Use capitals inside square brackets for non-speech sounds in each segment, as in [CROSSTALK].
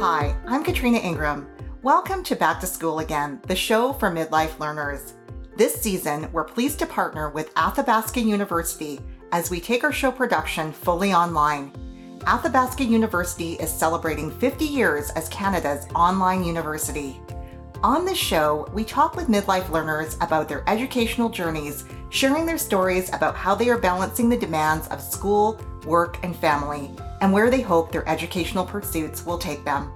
Hi, I'm Katrina Ingram. Welcome to Back to School Again, the show for midlife learners. This season, we're pleased to partner with Athabasca University as we take our show production fully online. Athabasca University is celebrating 50 years as Canada's online university. On this show, we talk with midlife learners about their educational journeys, sharing their stories about how they are balancing the demands of school, work, and family, and where they hope their educational pursuits will take them.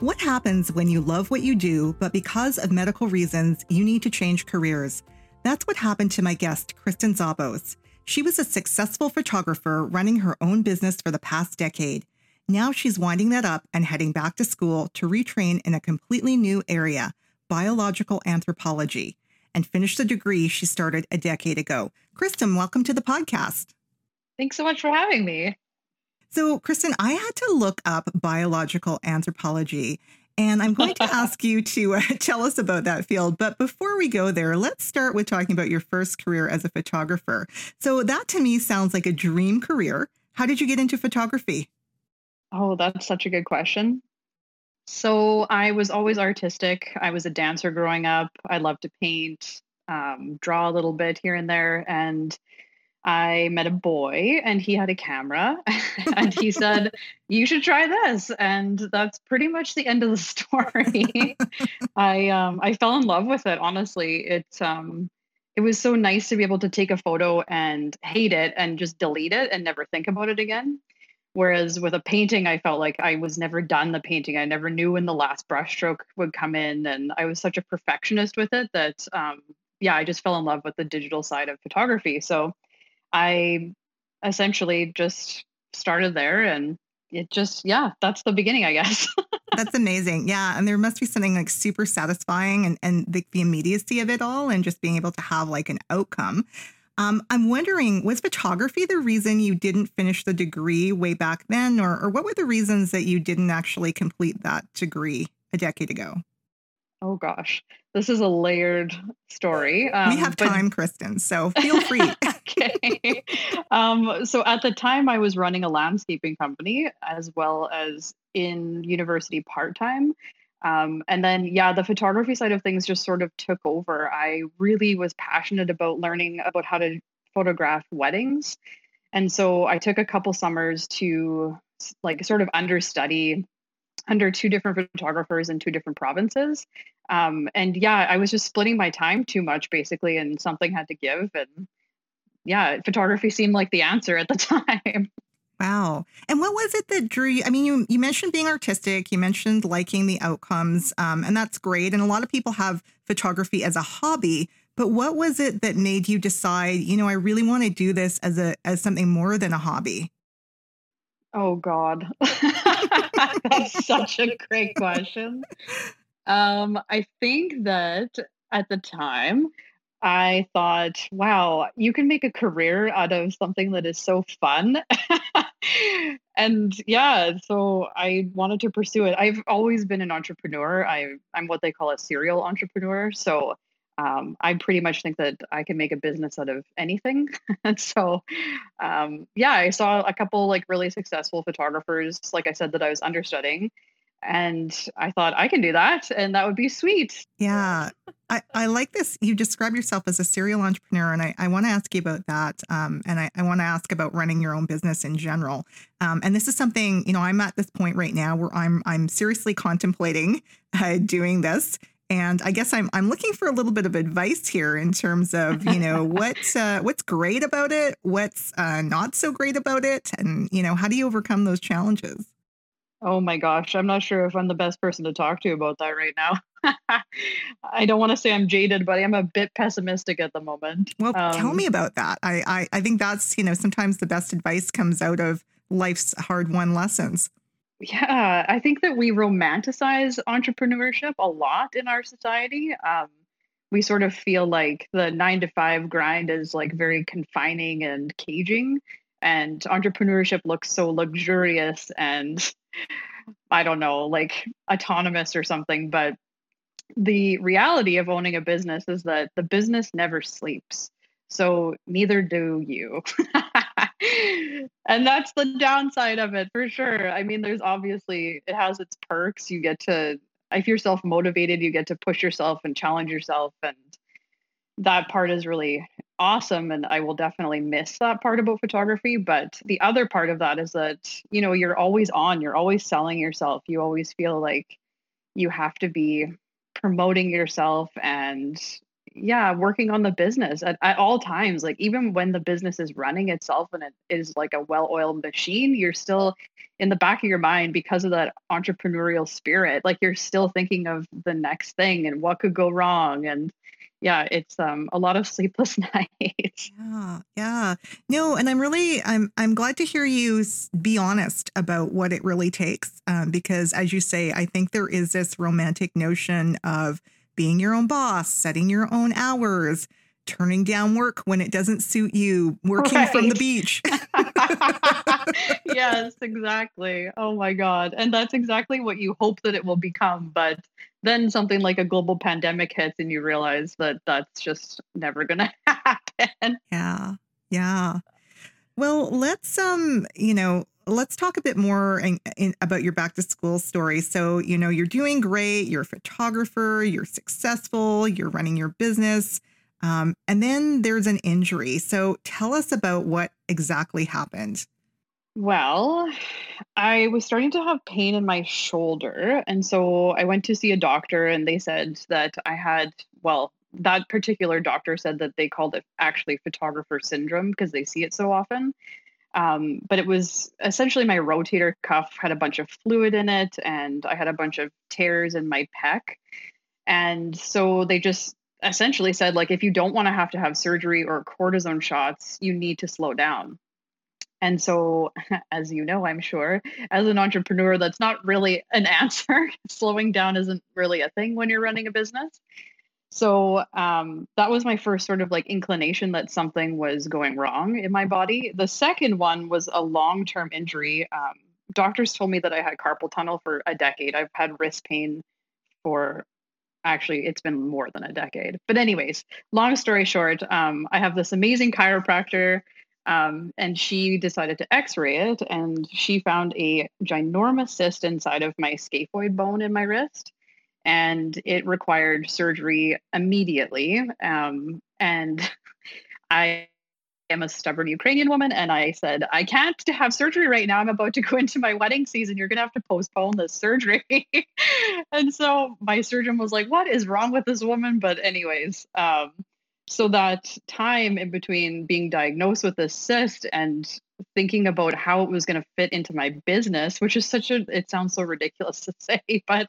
What happens when you love what you do, but because of medical reasons, you need to change careers? That's what happened to my guest, Kristen Zabos. She was a successful photographer running her own business for the past decade. Now she's winding that up and heading back to school to retrain in a completely new area, biological anthropology, and finish the degree she started a decade ago. Kristen, welcome to the podcast. Thanks so much for having me. So, Kristen, I had to look up biological anthropology, and I'm going to [LAUGHS] ask you to uh, tell us about that field. But before we go there, let's start with talking about your first career as a photographer. So, that to me sounds like a dream career. How did you get into photography? Oh, that's such a good question. So, I was always artistic. I was a dancer growing up. I loved to paint, um, draw a little bit here and there. And I met a boy and he had a camera [LAUGHS] and he said, You should try this. And that's pretty much the end of the [LAUGHS] story. I um I fell in love with it, honestly. It um it was so nice to be able to take a photo and hate it and just delete it and never think about it again. Whereas with a painting, I felt like I was never done the painting. I never knew when the last brushstroke would come in. And I was such a perfectionist with it that um yeah, I just fell in love with the digital side of photography. So I essentially just started there and it just yeah that's the beginning i guess [LAUGHS] that's amazing yeah and there must be something like super satisfying and, and the, the immediacy of it all and just being able to have like an outcome um, i'm wondering was photography the reason you didn't finish the degree way back then or, or what were the reasons that you didn't actually complete that degree a decade ago Oh gosh, this is a layered story. Um, we have time, Kristen, so feel [LAUGHS] free. okay. Um, so at the time, I was running a landscaping company as well as in university part time. Um, and then, yeah, the photography side of things just sort of took over. I really was passionate about learning about how to photograph weddings. And so I took a couple summers to like sort of understudy under two different photographers in two different provinces. Um, and yeah, I was just splitting my time too much basically, and something had to give. And yeah, photography seemed like the answer at the [LAUGHS] time. Wow. And what was it that drew you? I mean, you, you mentioned being artistic, you mentioned liking the outcomes, um, and that's great. And a lot of people have photography as a hobby. But what was it that made you decide, you know, I really want to do this as a as something more than a hobby? Oh God. [LAUGHS] That's such a great question. Um, I think that at the time, I thought, wow, you can make a career out of something that is so fun. [LAUGHS] and yeah, so I wanted to pursue it. I've always been an entrepreneur. I, I'm what they call a serial entrepreneur. So um, I pretty much think that I can make a business out of anything. and [LAUGHS] so, um, yeah, I saw a couple like really successful photographers, like I said, that I was understudying. And I thought I can do that and that would be sweet. Yeah. I, I like this. You describe yourself as a serial entrepreneur, and I, I want to ask you about that. Um, and I, I want to ask about running your own business in general. Um, and this is something, you know, I'm at this point right now where I'm I'm seriously contemplating uh, doing this and I guess I'm I'm looking for a little bit of advice here in terms of you know what's [LAUGHS] uh, what's great about it, what's uh, not so great about it, and you know how do you overcome those challenges? Oh my gosh, I'm not sure if I'm the best person to talk to about that right now. [LAUGHS] I don't want to say I'm jaded, but I'm a bit pessimistic at the moment. Well, um, tell me about that. I, I I think that's you know sometimes the best advice comes out of life's hard won lessons. Yeah, I think that we romanticize entrepreneurship a lot in our society. Um, we sort of feel like the nine to five grind is like very confining and caging, and entrepreneurship looks so luxurious and I don't know, like autonomous or something. But the reality of owning a business is that the business never sleeps. So neither do you. [LAUGHS] and that's the downside of it for sure. I mean, there's obviously it has its perks. You get to if you're self motivated, you get to push yourself and challenge yourself and that part is really awesome and I will definitely miss that part about photography, but the other part of that is that, you know, you're always on, you're always selling yourself. You always feel like you have to be promoting yourself and yeah working on the business at, at all times like even when the business is running itself and it is like a well-oiled machine you're still in the back of your mind because of that entrepreneurial spirit like you're still thinking of the next thing and what could go wrong and yeah it's um a lot of [LAUGHS] sleepless nights yeah yeah no and i'm really i'm i'm glad to hear you be honest about what it really takes um, because as you say i think there is this romantic notion of being your own boss, setting your own hours, turning down work when it doesn't suit you, working right. from the beach. [LAUGHS] [LAUGHS] yes, exactly. Oh my God. And that's exactly what you hope that it will become. But then something like a global pandemic hits and you realize that that's just never going [LAUGHS] to happen. Yeah. Yeah. Well, let's um, you know, let's talk a bit more in, in, about your back to school story. So, you know, you're doing great, you're a photographer, you're successful, you're running your business. Um, and then there's an injury. So, tell us about what exactly happened. Well, I was starting to have pain in my shoulder. And so I went to see a doctor, and they said that I had, well, that particular doctor said that they called it actually photographer syndrome because they see it so often. Um, but it was essentially my rotator cuff had a bunch of fluid in it, and I had a bunch of tears in my pec. And so they just essentially said, like, if you don't want to have to have surgery or cortisone shots, you need to slow down. And so, [LAUGHS] as you know, I'm sure, as an entrepreneur, that's not really an [LAUGHS] answer. Slowing down isn't really a thing when you're running a business. So um, that was my first sort of like inclination that something was going wrong in my body. The second one was a long term injury. Um, doctors told me that I had carpal tunnel for a decade. I've had wrist pain for actually, it's been more than a decade. But, anyways, long story short, um, I have this amazing chiropractor. Um, and she decided to x-ray it and she found a ginormous cyst inside of my scaphoid bone in my wrist and it required surgery immediately. Um, and [LAUGHS] I am a stubborn Ukrainian woman, and I said, I can't have surgery right now. I'm about to go [LAUGHS] into my wedding season. You're going to have to postpone this surgery. [LAUGHS] and so my surgeon was like, What is wrong with this woman? But, anyways, um, so that time in between being diagnosed with this cyst and thinking about how it was going to fit into my business, which is such a, it sounds so ridiculous [LAUGHS] to say, but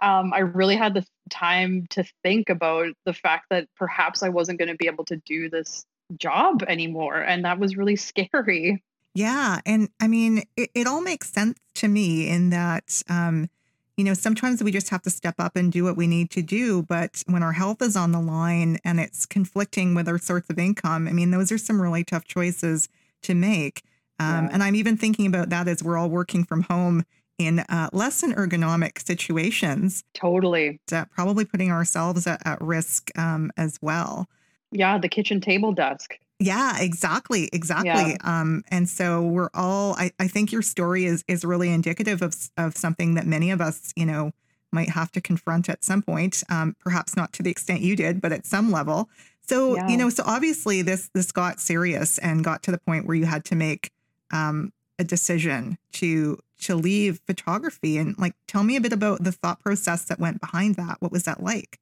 um, I really had the time to think about the fact that perhaps I wasn't going to be able to do this job anymore. And that was really [LAUGHS] scary. Yeah. And I mean, it, it all makes sense to me in that, um, you know, sometimes we just have to step up and do what we need to do. But when our health is on the line and it's conflicting with our source of income, I mean, those are some really tough choices to make. Um, yeah. And I'm even thinking about that as we're all working from home in uh, less than ergonomic situations. Totally. That probably putting ourselves at, at risk um, as well. Yeah, the kitchen table desk. Yeah, exactly, exactly. Yeah. Um, and so we're all. I, I think your story is is really indicative of of something that many of us, you know, might have to confront at some point. Um, perhaps not to the extent you did, but at some level. So yeah. you know, so obviously this this got serious and got to the point where you had to make um, a decision to to leave photography. And like, tell me a bit about the thought process that went behind that. What was that like?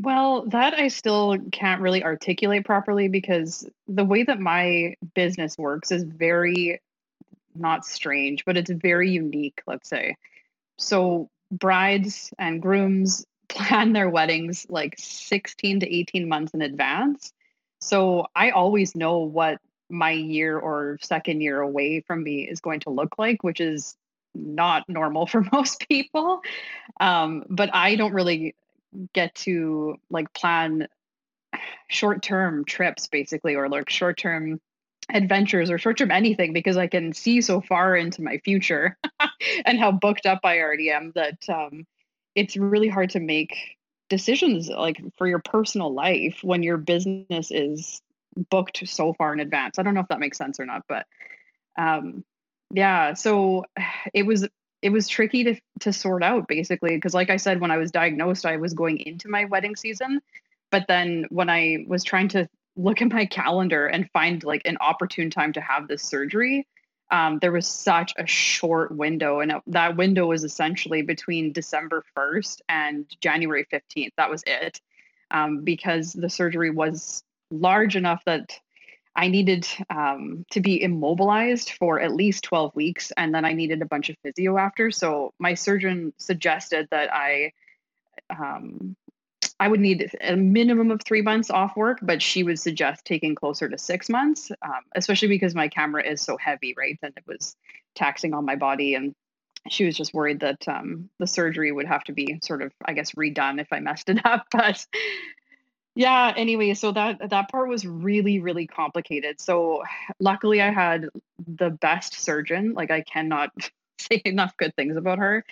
Well, that I still can't really articulate properly because the way that my business works is very not strange, but it's very unique, let's say. So, brides and grooms [LAUGHS] plan their weddings like 16 to 18 months in advance. So I always know what my year or second year away from me is going to look like, which is not normal [LAUGHS] for most people. Um, but I don't really get to like plan short term trips basically, or like short term adventures or short term anything because I can see so far into my future [LAUGHS] and how booked up I already am that um, it's really hard to make decisions like for your personal life when your business is booked so far in advance. I don't know if that makes sense or not, but um, yeah. So [SIGHS] it was it was tricky to to sort out basically because, like I said, when I was diagnosed, I was going into my wedding season, but then when I was trying to look at my calendar and find like an opportune time to have this surgery, um, there was such a short window, and that window was essentially between December 1st and January 15th. That was it, um, because the surgery was large enough that I needed um, to be immobilized for at least 12 weeks, and then I needed a bunch of physio after. So my surgeon suggested that I um, I would need a minimum of three months off work, but she would suggest taking closer to six months, um, especially because my camera is so heavy, right? And it was taxing on my body. And she was just worried that um, the surgery would have to be sort of, I guess, redone if I messed it up. [LAUGHS] But yeah, anyway, so that that part was really, really complicated. So luckily I had the best surgeon. Like I cannot [LAUGHS] say enough good things about her.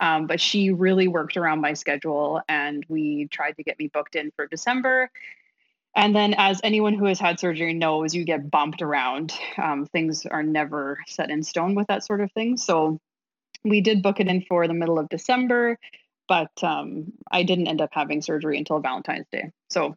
Um, but she really worked around my schedule and we tried to get me booked in for December. And then, as anyone who has had surgery knows, you get bumped around. Um, things are never set in stone with that sort of thing. So, we did book it in for the middle of December, but um, I didn't end up having surgery until Valentine's Day. So,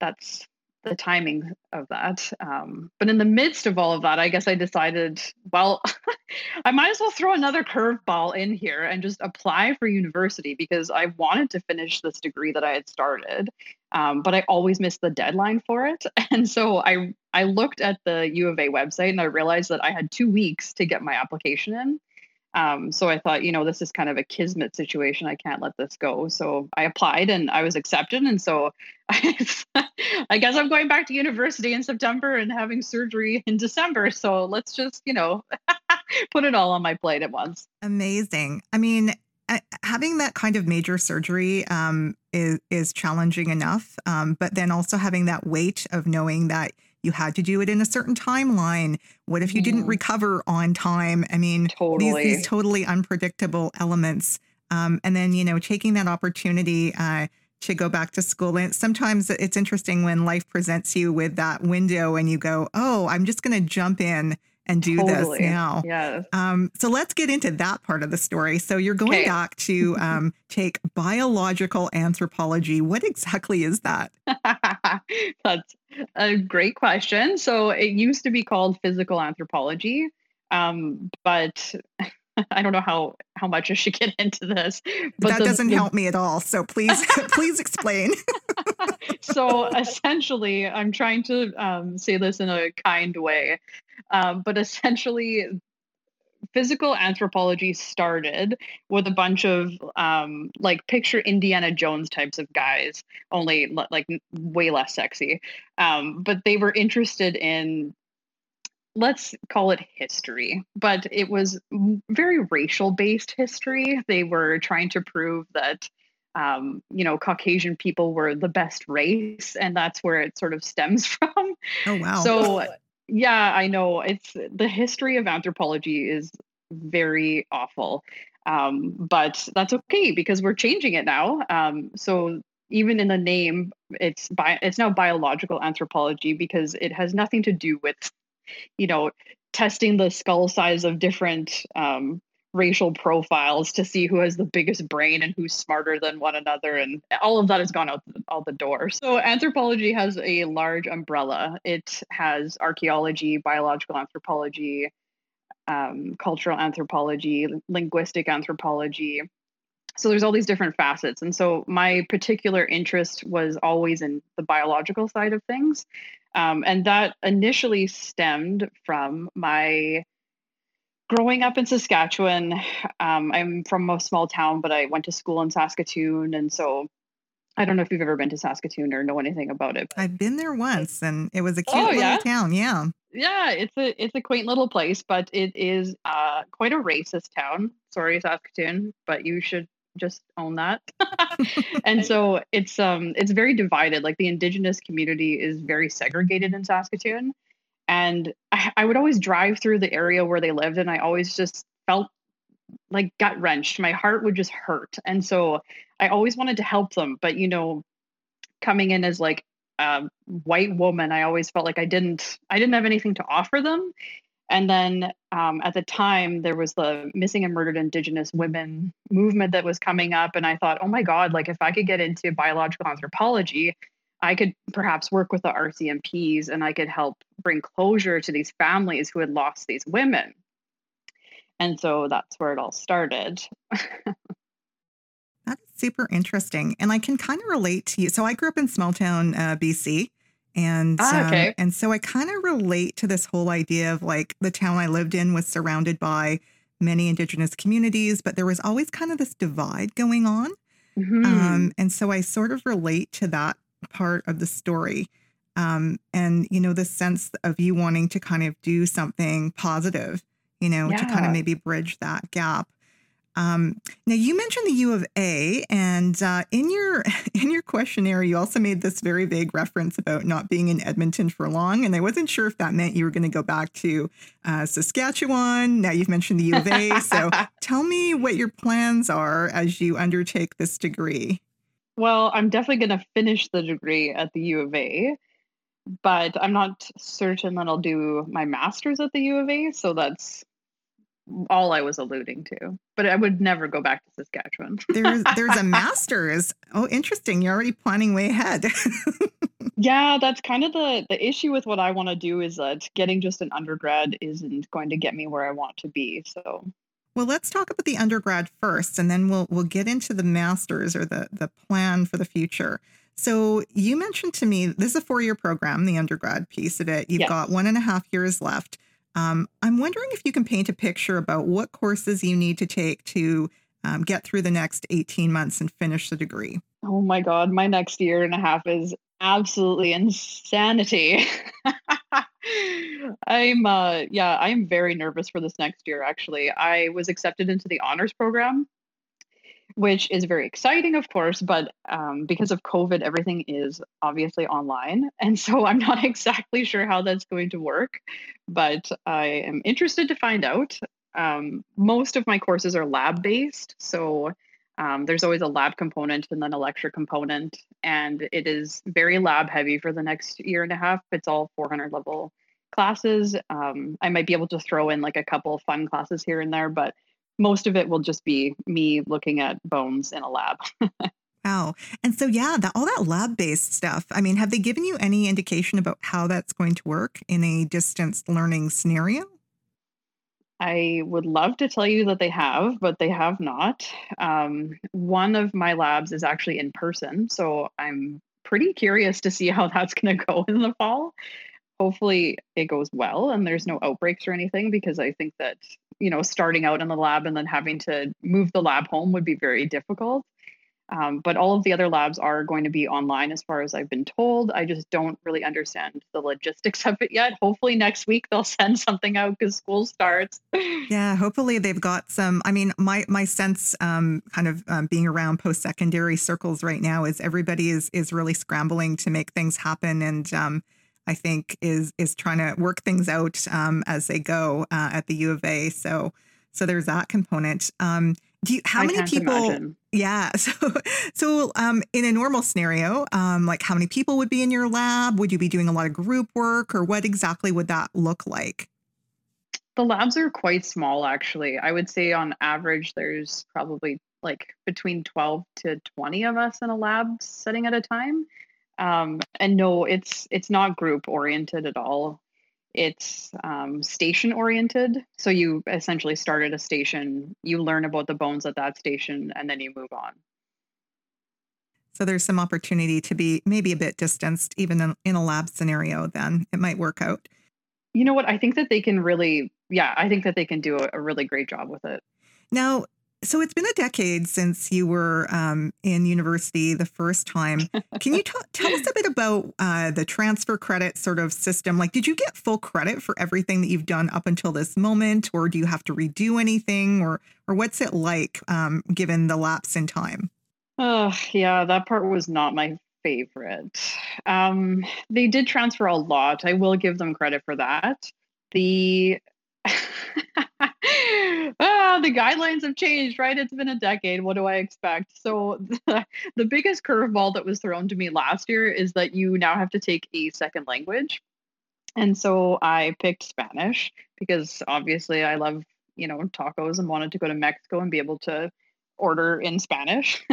that's the timing of that. Um, but in the midst of all of that, I guess I decided, well, [LAUGHS] I might as well throw another curveball in here and just apply for university because I wanted to finish this degree that I had started, um, but I always missed the deadline for it. [LAUGHS] And so I I looked at the U of A website and I realized that I had two weeks to get my application in. Um, so I thought, you know, this is kind of a kismet situation. I can't let this go. So I applied and I was accepted. And so [LAUGHS] I, guess I'm going back to university in September and having surgery in December. So let's just, you know, [LAUGHS] put it all on my plate at once. Amazing. I mean, having that kind of major surgery um, is is challenging enough, um, but then also having that weight of knowing that you had to do it in a certain timeline. What if you mm. didn't mm-hmm. recover on time? I mean, totally. these, these totally unpredictable elements. Um, and then, you know, taking that opportunity uh, to go back to school. And sometimes it's interesting when life presents you with that window and you go, oh, I'm just going to jump in and do totally. this now. Yes. Um, so let's get into that part of the story. So you're going okay. back to [LAUGHS] um, take biological anthropology. What exactly is that? [LAUGHS] That's a great question. So it used to be called physical anthropology, um, but [LAUGHS] [LAUGHS] I don't know how how much I should get [LAUGHS] into this. But that the, doesn't the, help me at all. So please [LAUGHS] please explain. so essentially, I'm trying to um, say this in a kind way, um, but essentially, physical anthropology started with a bunch of um, like picture Indiana Jones types of guys, only like way less sexy. Um, but they were interested in let's call it history, but it was very racial based history. They were trying to prove that um, you know, Caucasian people were the best race, and that's where it sort of stems [LAUGHS] from. Oh wow! So yeah, I know it's the history of anthropology is very awful, um, but that's okay because we're changing it now. Um, so even in the name, it's bi- it's now biological anthropology because it has nothing to do with, you know, testing the skull size of different um, racial profiles to see who has the biggest brain and who's smarter than one another and all of that has gone out all the door. So anthropology has a large umbrella. It has archaeology biological anthropology um, cultural anthropology linguistic anthropology so there's all these different facets and so my particular interest was always in the biological side of things um, and that initially stemmed from my growing up in Saskatchewan, um, I'm from a small town, but I went to school in Saskatoon. And so I don't know if you've ever been to Saskatoon or know anything about it. I've been there once and it was a cute oh, little yeah? town. Yeah. Yeah, it's a it's a quaint little place, but it is uh, quite a racist town. Sorry, Saskatoon, but you should just own that. [LAUGHS] and so it's um it's very divided. Like the indigenous community is very segregated in Saskatoon. And I, I would always drive through the area where they lived, and I always just felt like gut wrenched. My heart would just hurt. And so I always wanted to help them. But, you know, coming in as like a white woman, I always felt like I didn't I didn't have anything to offer them. And then um, at the time, there was the missing and murdered Indigenous women movement that was coming up. And I thought, oh my God, like if I could get into biological anthropology, I could perhaps work with the RCMPs and I could help bring closure to these families who had lost these women. And so that's where it all started. That's super interesting. And I can kind of relate to you. So I grew up in small town uh, BC. And ah, okay. um, and so I kind of relate to this whole idea of like the town I lived in was surrounded by many indigenous communities, but there was always kind of this divide going on. Mm-hmm. Um, and so I sort of relate to that part of the story. Um, and you know, the sense of you wanting to kind of do something positive, you know, yeah. to kind of maybe bridge that gap. Um, now you mentioned the U of A, and uh, in your [LAUGHS] in your questionnaire, you also made this very vague reference about not being in Edmonton for long, and I wasn't sure if that meant you were going to go back to uh, Saskatchewan. Now you've mentioned the U of A, so [LAUGHS] tell me what your plans are as you undertake this degree. Well, I'm definitely going to finish the degree at the U of A, but I'm not certain that I'll do my master's at the U of A. So that's all I was alluding to. But I would never go back to Saskatchewan. [LAUGHS] there's [LAUGHS] there's a master's. Oh, interesting. You're already planning way ahead. [LAUGHS] yeah, that's kind of the the issue with what I want to do is uh, that getting just an undergrad isn't going to get me where I want to be. So well, let's talk about the undergrad first, and then we'll we'll get into the masters or the the plan for the future. So you mentioned to me this is a four year program, the undergrad piece of it. You've yes. got one and a half years left. Um, I'm wondering if you can paint a picture about what courses you need to take to um, get through the next 18 months and finish the degree. Oh my God, my next year and a half is absolutely insanity. [LAUGHS] I'm uh yeah, I'm very nervous for this next year actually. I was accepted into the honors program which is very exciting, of course, but um, because of COVID, everything is obviously online. [LAUGHS] And so I'm not [LAUGHS] exactly sure how that's going to work, but I am interested to find out. Um, most of my courses are lab based. So um, there's always a lab component and then a lecture component. And it is very lab heavy for the next year and a half. It's all 400 level classes. Um, I might be able to throw in like a couple fun classes here and there, but most of it will just be me looking at bones in a lab. [LAUGHS] wow. And so, yeah, that, all that lab based stuff. I mean, have they given you any indication about how that's going to work in a distance learning scenario? I would love to tell you that they have, but they have not. Um, one of my labs is actually in person. So I'm pretty curious to see how [LAUGHS] that's going to go in the fall. Hopefully, it goes well and there's no outbreaks or anything because I think that you know, starting out in the lab and then having to move the lab home would be very difficult. Um, but all of the other labs are going to be online as far as I've been told. I just don't really understand the logistics of it yet. Hopefully next week they'll [LAUGHS] send something out because school starts. [LAUGHS] Yeah, hopefully they've got some. I mean, my my sense, um, kind of um, being around post secondary circles right now, is everybody is is really scrambling to make things happen and. I think is is trying to work things out um, as they go uh, at the U of A. So so there's that component. Um, do you, how I many people? Imagine. Yeah. [LAUGHS] So so um, in a normal scenario, um, like how many people would be in your lab? Would you be doing a lot of group work, or what exactly would that look like? The labs are quite small, actually. I would say on average, there's probably like between 12 to 20 of us in a lab setting at a time um, and no it's it's not group oriented at all. It's um, station oriented. So you essentially start at a station you learn about the bones at that station and then you move on. So there's some opportunity to be maybe a bit distanced even in, in a lab scenario then it might work out. You know what? I think that they can really yeah i think that they can do a, a really great job with it. Now so it's been a decade since you were um, in university the first time. Can you [LAUGHS] t- tell us a bit about uh, the transfer credit sort of system? Like, did you get full credit for everything that you've done up until this moment, or do you have to redo anything, or or what's it like um, given the lapse in time? Oh, yeah, that part was not my favorite. Um, they did transfer a lot. I will give them credit for that. The [LAUGHS] ah, the guidelines have changed, right? It's been a decade. What do I expect? So, the, [LAUGHS] the biggest curveball that was thrown to me last year is that you now have to take a second language. And so I picked Spanish because obviously I love, you know, tacos and wanted to go to Mexico and be able to order in Spanish.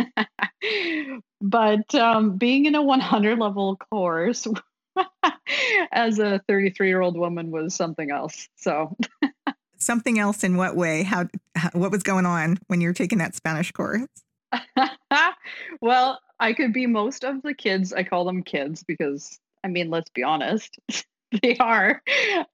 [LAUGHS] but um, being in a 100 level course [LAUGHS] as a 33 year old woman was something else. So something else in what way? How, how what was going on when you were taking that Spanish course? [LAUGHS] well, I could be most of the kids. I call them kids because I mean, let's be honest. [LAUGHS] [LAUGHS] they are.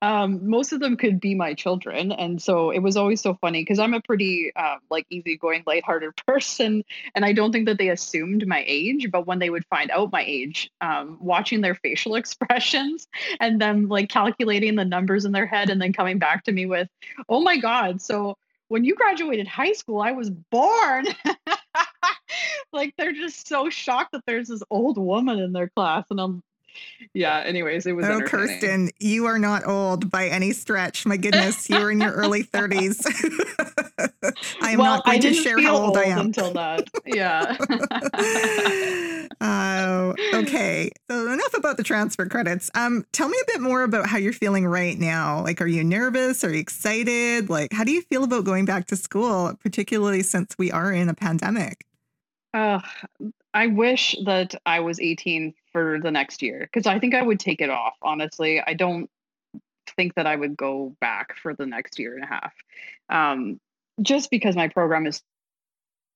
Um, most of them could be my children, and so it was always so funny because I'm a pretty uh, like easygoing, lighthearted [LAUGHS] person, and I don't think that they assumed my age. But when they would find out my age, um, watching their facial [LAUGHS] expressions and them like calculating the numbers in their head, and then coming back to me with, "Oh my god!" So when you graduated high school, I was born. like they're just so shocked that there's this old woman in their class, and I'm yeah. Anyways, it was. Oh, Kirsten, you are not old by any stretch. My goodness, you're in your early [LAUGHS] 30s. [LAUGHS] I am well, not going to share how old, old I am until that. Yeah. [LAUGHS] Oh, uh, okay. So enough about the transfer credits. Um, tell me a bit more about how you're feeling right now. Like, are you nervous? Are you excited? Like, how do you feel about going back to school, particularly since we are in a pandemic? Uh, I wish that I was 18 for the next year because I think I would take it off. Honestly, I don't think that I would go back for the next year and a half, um, just because my program is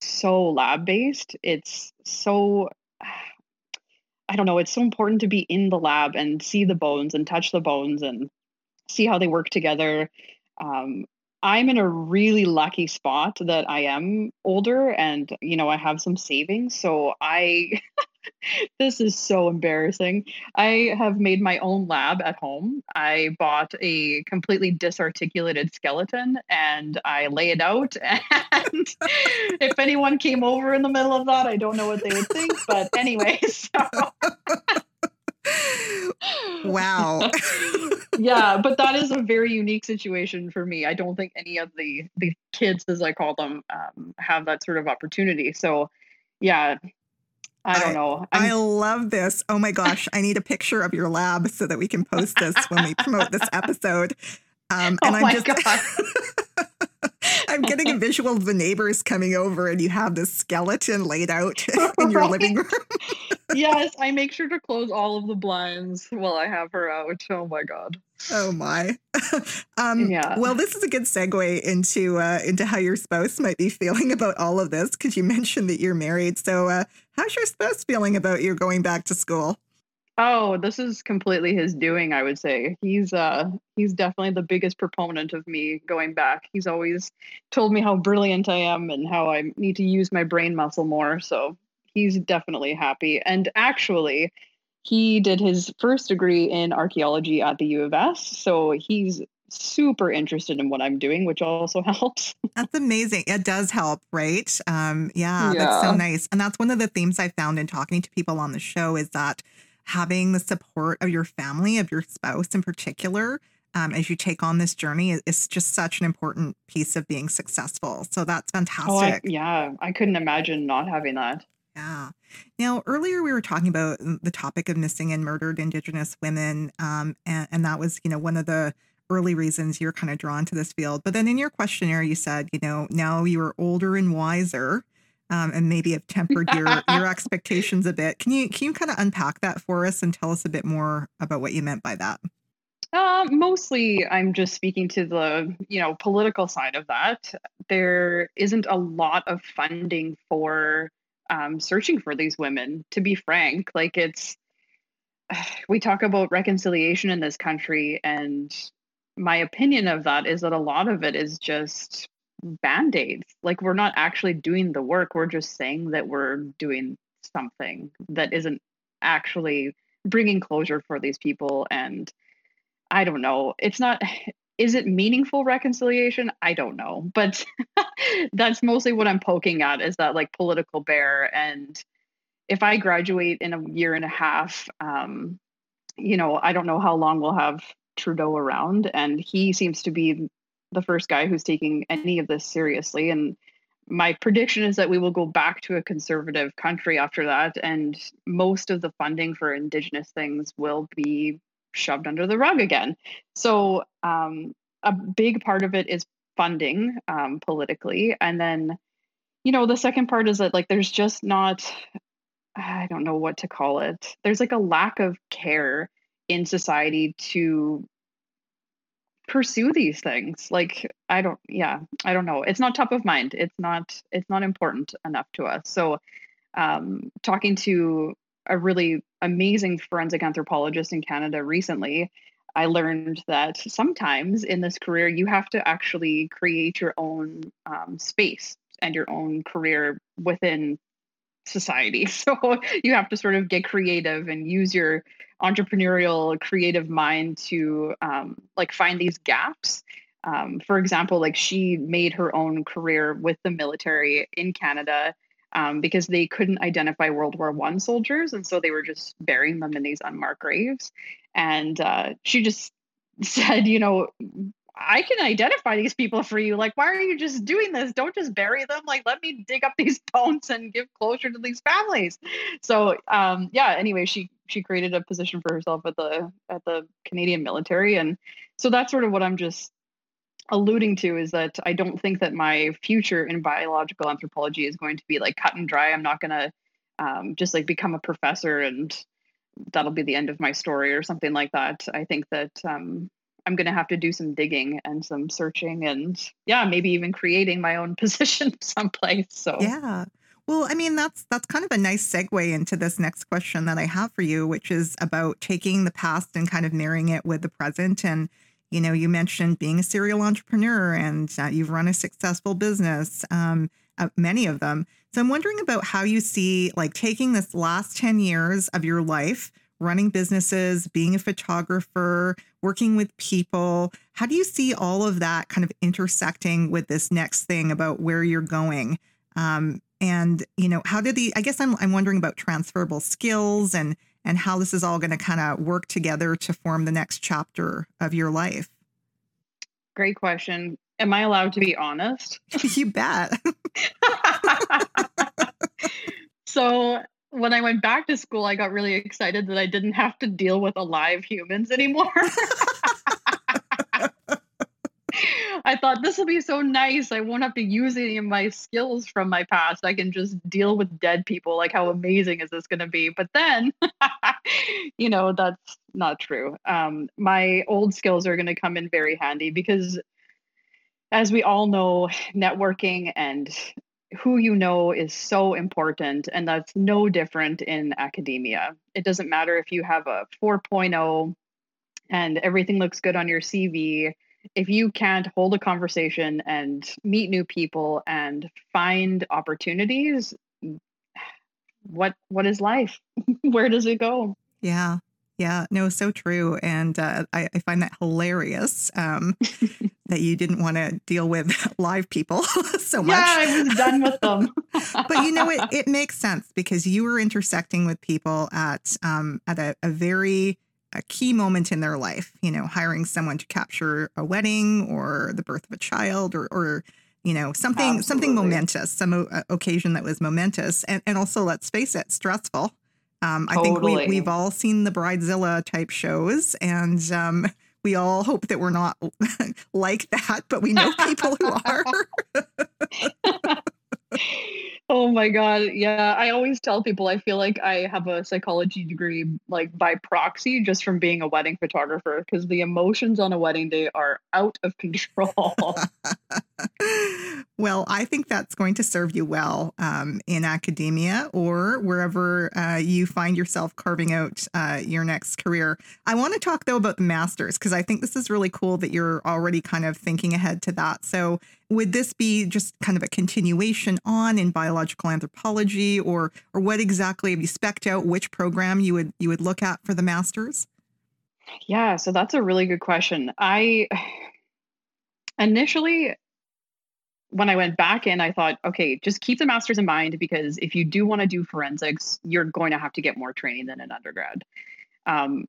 so lab based. It's so I don't know. It's so important to be in the lab and see the bones and touch the bones and see how they work together. Um, I'm in a really lucky spot that I am older and you know I have some savings so I [LAUGHS] [LAUGHS] this is so embarrassing. I have made my own lab at home. I bought a completely disarticulated skeleton and I lay it out. [LAUGHS] And if anyone came over in the middle of that, I don't know what they would think. But anyway, [LAUGHS] so. wow. yeah, but that is a very unique situation for me. I don't think any of the the kids, as I call them, um, have that sort of opportunity. So, yeah, I don't know. I'm... i love this. Oh my gosh. I need a picture of your lab so that we can post this when we promote this [LAUGHS] episode. Um, and oh I'm just [LAUGHS] I'm getting a visual of the neighbors coming over and you have this skeleton laid out [LAUGHS] in your living room. yes, I make sure to close all of the blinds while I have her out. Oh my god. Oh my. [LAUGHS] um, yeah. Well, this is a good segue into uh, into how your spouse might be feeling about all of this because you mentioned that you're married. So, uh, how's your spouse feeling about you going back to school? Oh, this is completely his doing, I would say. He's uh he's definitely the biggest proponent of me going back. He's always told me how brilliant I am and how I need to use my brain muscle more. So he's definitely happy. And actually, he did his first degree in archaeology at the U of S. So he's super interested in what I'm doing, which also [LAUGHS] helps. That's amazing. It does help, right? Um, yeah, yeah, that's so nice. And that's one of the themes I found in talking to people on the show is that having the support of your family, of your spouse in particular, um, as you take on this journey is, is, just such an important piece of being successful. So that's fantastic. Oh, I, yeah, I couldn't imagine not having that. Yeah. Now, earlier we were talking about the topic of missing and murdered Indigenous women, um, and, and that was, you know, one of the early reasons you're kind of drawn to this field. But then in your questionnaire, you said, you know, now you are older and wiser um, and maybe have tempered your [LAUGHS] your expectations a bit. Can you can you kind of unpack that for us and tell us a bit more about what you meant by that? Uh, mostly, I'm just speaking to the you know political side of that. There isn't a lot of funding for um, searching for these women. To be frank, like it's [SIGHS] we talk about reconciliation in this country, and my opinion of that is that a lot of it is just band-aids like we're not actually doing the work we're just saying that we're doing something that isn't actually bringing closure for these people and i don't know it's not is it meaningful reconciliation? I don't know but [LAUGHS] that's mostly what i'm poking at is that like political bear. And if i graduate in a year and a half um you know i don't know how long we'll have trudeau around. And he seems to be the first guy who's taking any of this seriously. And my prediction is that we will go back to a conservative country after that, and most of the funding for Indigenous things will be shoved under the rug again. So, um, a big part of it is funding um, politically. And then, you know, the second part is that, like, there's just not, I don't know what to call it, there's like a lack of care in society to pursue these things. Like i don't yeah i don't know. It's not top of mind. It's not it's not important enough to us. So um talking to a really amazing forensic anthropologist in canada recently i learned that sometimes in this career you have to actually create your own um, space and your own career within society. [LAUGHS] So you have to sort of get creative and use your entrepreneurial creative mind to um, like find these gaps. Um, for example like she made her own career with the military in canada um, because they couldn't identify world war one soldiers and so they were just burying them in these unmarked graves and uh, she just [LAUGHS] said you know I can identify these people for you. Like, why are you just doing this? Don't just bury them. Like, let me dig up [LAUGHS] these bones and give closure to these families. So, um, yeah. Anyway, she she created a position for herself at the at the Canadian military, and so that's sort of what I'm just alluding to is that I don't think that my future in biological anthropology is going to be like cut and dry. I'm not going to um, just like become a professor and that'll be the end of my story or something like that. I think that um, I'm going to have to do some digging and some searching and yeah, maybe even creating my own [LAUGHS] position someplace. So Yeah. Well, I mean that's that's kind of a nice segue into this next question that I have for you, which is about taking the past and kind of marrying it with the present. And you know, you mentioned being a serial entrepreneur and uh, you've run a successful business, um, uh, many of them. So I'm wondering about how you see like taking this last ten years of your life running businesses, being a photographer, working with people. How do you see all of that kind of intersecting with this next thing about where you're going? Um, and you know, how did the? I guess I'm I'm wondering about transferable skills and and how this is all going to kind of work together to form the next chapter of your life. Great question. Am I allowed to be honest? [LAUGHS] you bet. [LAUGHS] so when I went back to school, I got really excited that I didn't have to deal with alive humans anymore. [LAUGHS] I thought this will be so nice. I won't have to use any of my skills from my past. I can just deal with dead people. Like, how amazing is this going to be? But then, [LAUGHS] you know, that's not true. Um, my old skills are going to come in very handy because, as we all know, networking and who you know is so important and that's no different in academia it doesn't matter if you have a 4.0 and everything looks good on your cv if you can't hold a conversation and meet new people and find opportunities what what is life [LAUGHS] where does it go yeah yeah, no, so true. And uh, I, I, find that hilarious um, [LAUGHS] that you didn't want to deal with [LAUGHS] live people so much. Yeah, I was done with them. but you know, it, it makes sense because you were intersecting with people at um, at a, a very a key moment in their life, you know, hiring someone to capture a wedding or the birth of a child or, or you know, something Absolutely. something momentous, some o- occasion that was momentous, and and also let's face it, stressful. Um, totally. I think we, we've all seen the Bridezilla type shows, and um, we all hope that we're not [LAUGHS] like that, but we know [LAUGHS] people who are. [LAUGHS] oh my god yeah i always tell people i feel like i have a psychology degree like by proxy just from being a wedding photographer because the emotions on a wedding day are out of control [LAUGHS] [LAUGHS] well i think that's going to serve you well um, in academia or wherever uh, you find yourself carving out uh, your next career. I want to talk though about the masters because i think this is really cool that you're already kind of thinking ahead to that. So would this be just kind of a continuation on in biological anthropology or or what exactly have you specked out which program you would you would look at for the masters? Yeah so that's a really good question. I [SIGHS] initially when i went back in i thought okay just keep the masters in mind because if you do want to do forensics you're going to have to get more training than an undergrad um,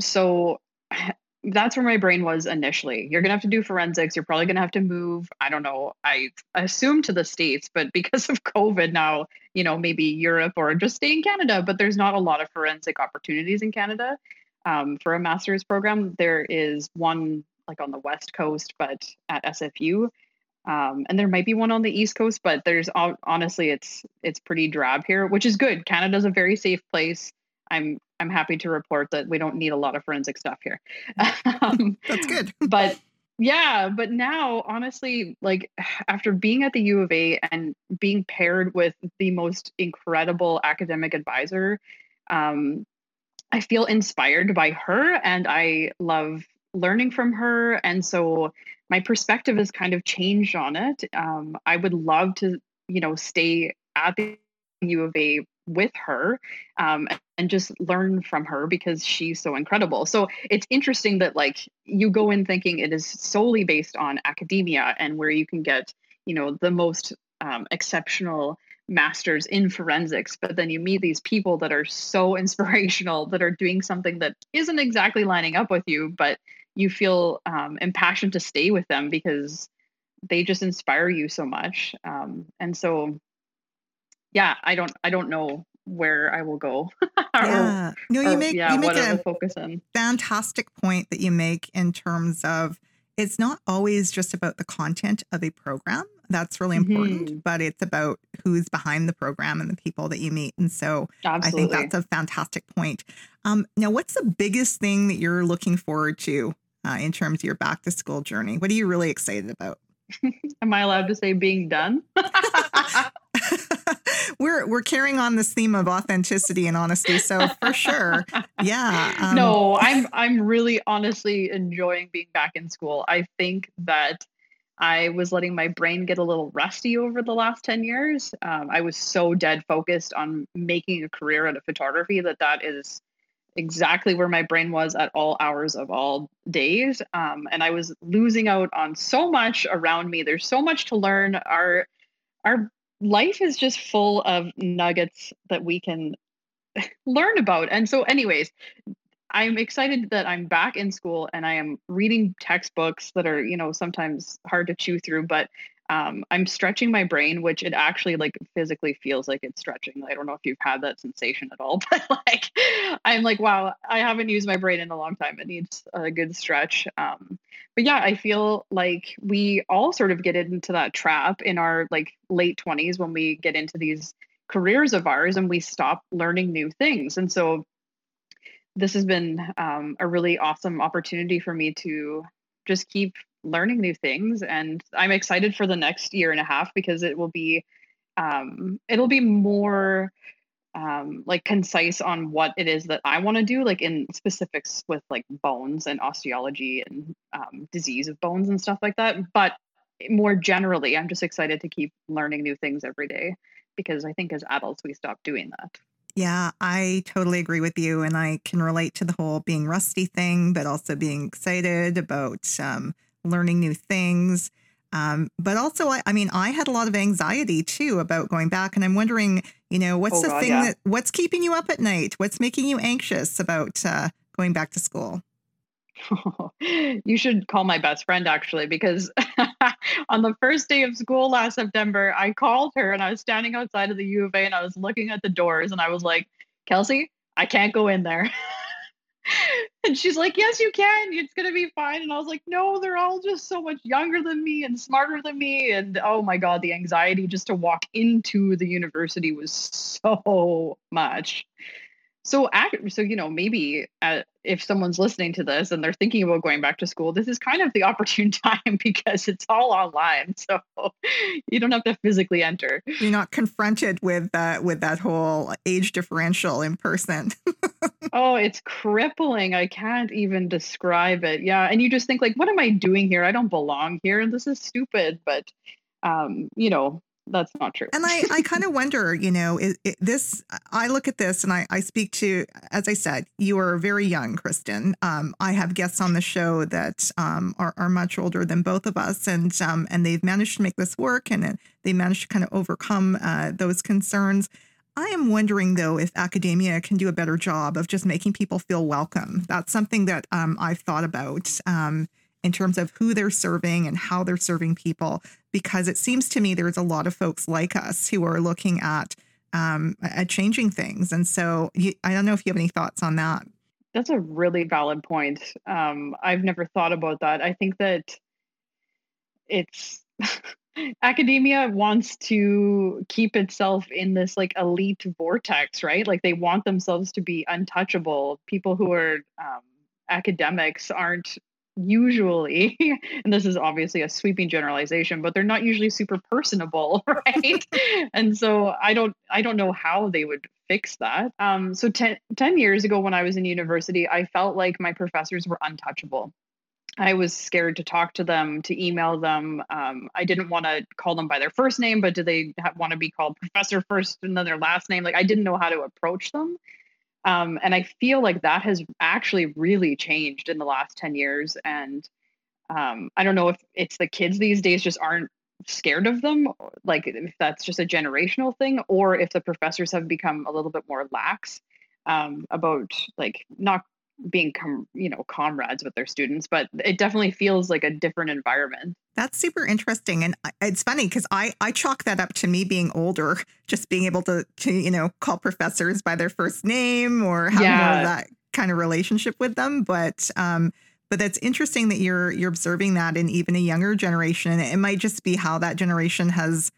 so [SIGHS] that's where my brain was initially. You're going to have to do forensics. You're probably going to have to move, I don't know, I assume to the States, but [LAUGHS] because of COVID now, you know, maybe Europe or just stay in Canada, but there's not a lot of forensic opportunities in Canada um, for a master's program. There is one like on the West Coast, but at SFU. Um, and there might be one on the East Coast, but there's honestly, it's it's pretty drab here, which is good. Canada's a very safe place. I'm I'm happy to report that we don't need a lot of forensic stuff here. [LAUGHS] um, That's good. [LAUGHS] but yeah, but now honestly, like [SIGHS] after being at the U of A and being paired with the most incredible academic advisor, um, I feel inspired by her and I love learning from her. And so my perspective has kind of changed on it. Um, I would love to, you know, stay at the U of A with her um, and just learn from her because she's so incredible. So it's interesting that like you go in thinking it is solely based on academia and where you can get you know the most um, exceptional masters in forensics but then you meet these people that are so [LAUGHS] inspirational that are doing something that isn't exactly lining up with you but you feel um, impassioned to stay with them because they just inspire you so much um, and so yeah, I don't I don't know where I will go. [LAUGHS] yeah. No, you make yeah, you make a focus in. fantastic point that you make in terms of it's not always just about the content of a program. That's really important, mm-hmm. but it's about who's behind the program and the people that you meet. And so Absolutely. I think that's a fantastic point. Um, now, what's the biggest thing that you're looking forward to uh, in terms of your back to school journey? What are you really excited about? [LAUGHS] Am I allowed to say being done? [LAUGHS] [LAUGHS] we're we're carrying on this theme of authenticity and honesty, so for sure, yeah. Um, no, I'm I'm really honestly enjoying being back in school. I think that I was letting my brain get a little rusty over the last 10 years. Um, I was so dead focused on making a career out of photography that that is exactly where my brain was at all hours of all days. Um, and I was losing out on so much around me. There's so much to learn. Our our life is just full of nuggets that we can [LAUGHS] learn about. And so, anyways, I'm excited that I'm back in school and I am reading textbooks that are, you know, sometimes hard to chew through, but um, I'm stretching my brain, which it actually like physically feels like it's stretching. I don't know if you've had that sensation at all, [LAUGHS] but like I'm like, wow, I haven't used my brain in a long time. It needs a good stretch. Um, but yeah, I feel like we all sort of get into that trap in our like late 20s when we get into these careers of ours and we stop learning new things. And so this has been um, a really awesome opportunity for me to just keep learning new things and i'm excited for the next year and a half because it will be um, it'll be more um, like concise on what it is that i want to do like in specifics with like bones and osteology and um, disease of bones and stuff like that but more generally i'm just excited to keep learning new things every day because i think as adults we stop doing that yeah, I totally agree with you. And I can relate to the whole being rusty thing, but also being excited about um, learning new things. Um, but also, I, I, mean, I had a lot of anxiety too about going back, and I'm wondering, you know, what's oh, the God, thing yeah. that what's keeping you up at night? What's making you anxious about uh, going back to school? [LAUGHS] you should call my best friend actually, because [LAUGHS] on the first day of school last September, I called her and I was standing outside of the U of A and I was looking at the doors and I was like, Kelsey, I can't go in there. [LAUGHS] and she's like, Yes, you can. It's going to be fine. And I was like, No, they're all just so much younger than me and smarter than me. And oh my God, the anxiety just to walk into the university was so much. So, so you know, maybe uh, if someone's listening to this and they're thinking about going back to school, this is kind of the [LAUGHS] opportune time because it's all online, so [LAUGHS] you don't have to physically enter. You're not confronted with that with that whole age differential in person. [LAUGHS] oh, it's crippling. I can't even describe it. Yeah, and you just think like, what am I doing here? I don't belong here. And this is stupid. But um, you know, that's not true. And I, I kind of wonder, you know, this, I look at this and I, I speak to, as I said, you are very young, Kristen. Um, I have guests on the show that um, are, are much older than both of us and, um, and they've managed to make this work and they managed to kind of overcome uh, those concerns. I am wondering though if academia can do a better job of just making people feel welcome. That's something that um, I've thought about um, in terms of who they're serving and how they're serving people, because it seems to me there's a lot of folks like us who are looking at um, at changing things. And so you, I don't know if you have any thoughts on that. That's a really valid point. Um, I've never thought about that. I think that it's [LAUGHS] academia wants to keep itself in this like elite vortex, right? Like they want themselves to be untouchable. People who are um, academics aren't usually [LAUGHS] and this is obviously a sweeping generalization but they're not usually super personable [LAUGHS] right [LAUGHS] and so i don't i don't know how they would fix that um so 10, 10 years ago when i was in university i felt like my professors were untouchable I was scared to talk to them, to email them. Um, I didn't want to call them by their first name, but do they want to be called professor first and then their last name? Like I didn't know how to approach them. Um, and I feel like that has actually really changed in the last 10 years. And um, I don't know if it's the kids these days just aren't scared of them, like if that's just a generational thing, or if the professors have become a little bit more lax um, about like not being com- you know comrades with their students but it definitely feels like a different environment. That's super interesting and it's funny because i i chalk that up to me being older just being able to to you know call professors by their first name or have yeah. more of that kind of relationship with them but um but that's interesting that you're you're observing that in even a younger generation it might just be how that generation has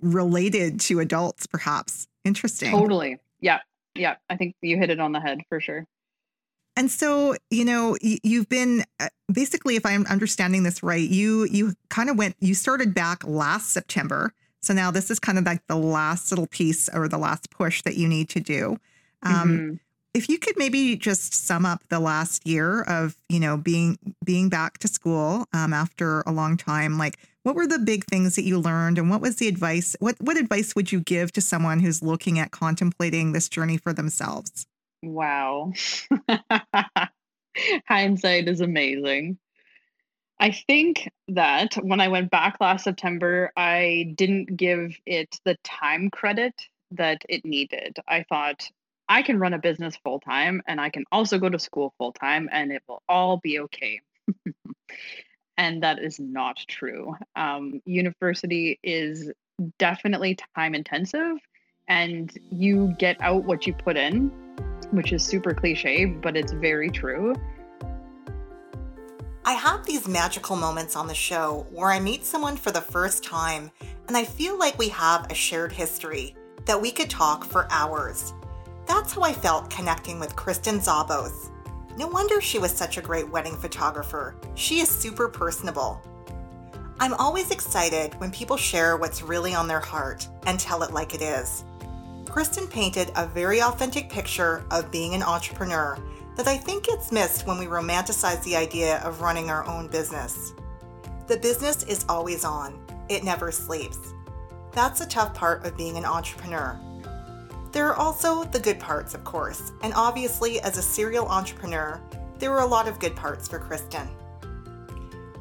related to adults perhaps. Interesting. Totally. Yeah yeah i think you hit it on the head for sure and so, you know, you've been uh, basically, if I'm understanding this right, you you kind of went, you started back last September. So now this is kind of like the last little piece or the last push that you need to do. Um, mm-hmm. If you could maybe just sum up the last year of, you know, being being back to school um, after a long time, like what were the big things that you learned, and what was the advice? What what advice would you give to someone who's looking at contemplating this journey for themselves? Wow. [LAUGHS] Hindsight is amazing. I think that when I went back last September, I didn't give it the time credit that it needed. I thought I can run a business full time and I can also go to school full time and it will all be okay. [LAUGHS] and that is not true. Um, university is definitely time intensive and you get out what you put in which is super cliche, but it's very true. I have these magical moments on the show where I meet someone for the first time and I feel like we have a shared history that we could talk for hours. That's how I felt connecting with Kristen Zabos. No wonder she was such a great wedding photographer. She is super personable. I'm always excited when people share what's really on their heart and tell it like it is. Kristen painted a very authentic picture of being an entrepreneur that I think gets missed when we romanticize the idea of running our own business. The business is always on, it never sleeps. That's a tough part of being an entrepreneur. There are also the good parts, of course, and obviously, as a serial entrepreneur, there were a lot of good parts for Kristen.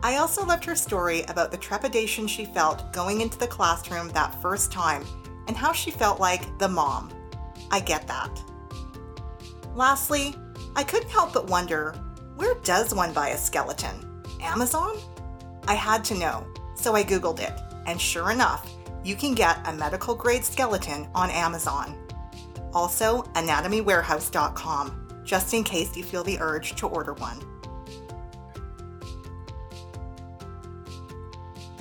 I also loved her story about the trepidation she felt going into the classroom that first time and how she felt like the mom. I get that. Lastly, I couldn't help but wonder where does one buy a skeleton? Amazon? I had to know, so I Googled it, and sure enough, you can get a medical grade skeleton on Amazon. Also, anatomywarehouse.com, just in case you feel the urge to order one.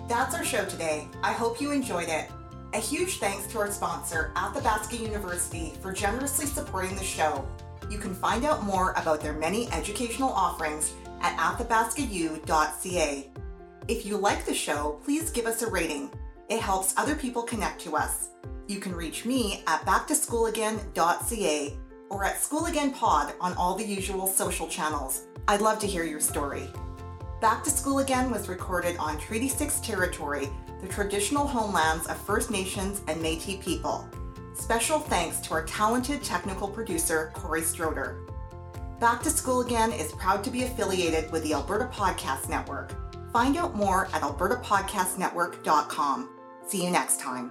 That's our show today. I hope you enjoyed it. A huge thanks to our sponsor, Athabasca University, for generously supporting the show. You can find out more about their many educational offerings at athabascau.ca. If you like the show, please give us a rating. It helps other people connect to us. You can reach me at backtoschoolagain.ca or at School Again Pod on all the usual social channels. I'd love to hear your story. Back to School Again was recorded on Treaty 6 territory the traditional homelands of First Nations and Metis people. Special thanks to our talented technical producer, Corey Stroder. Back to School Again is proud to be affiliated with the Alberta Podcast Network. Find out more at albertapodcastnetwork.com. See you next time.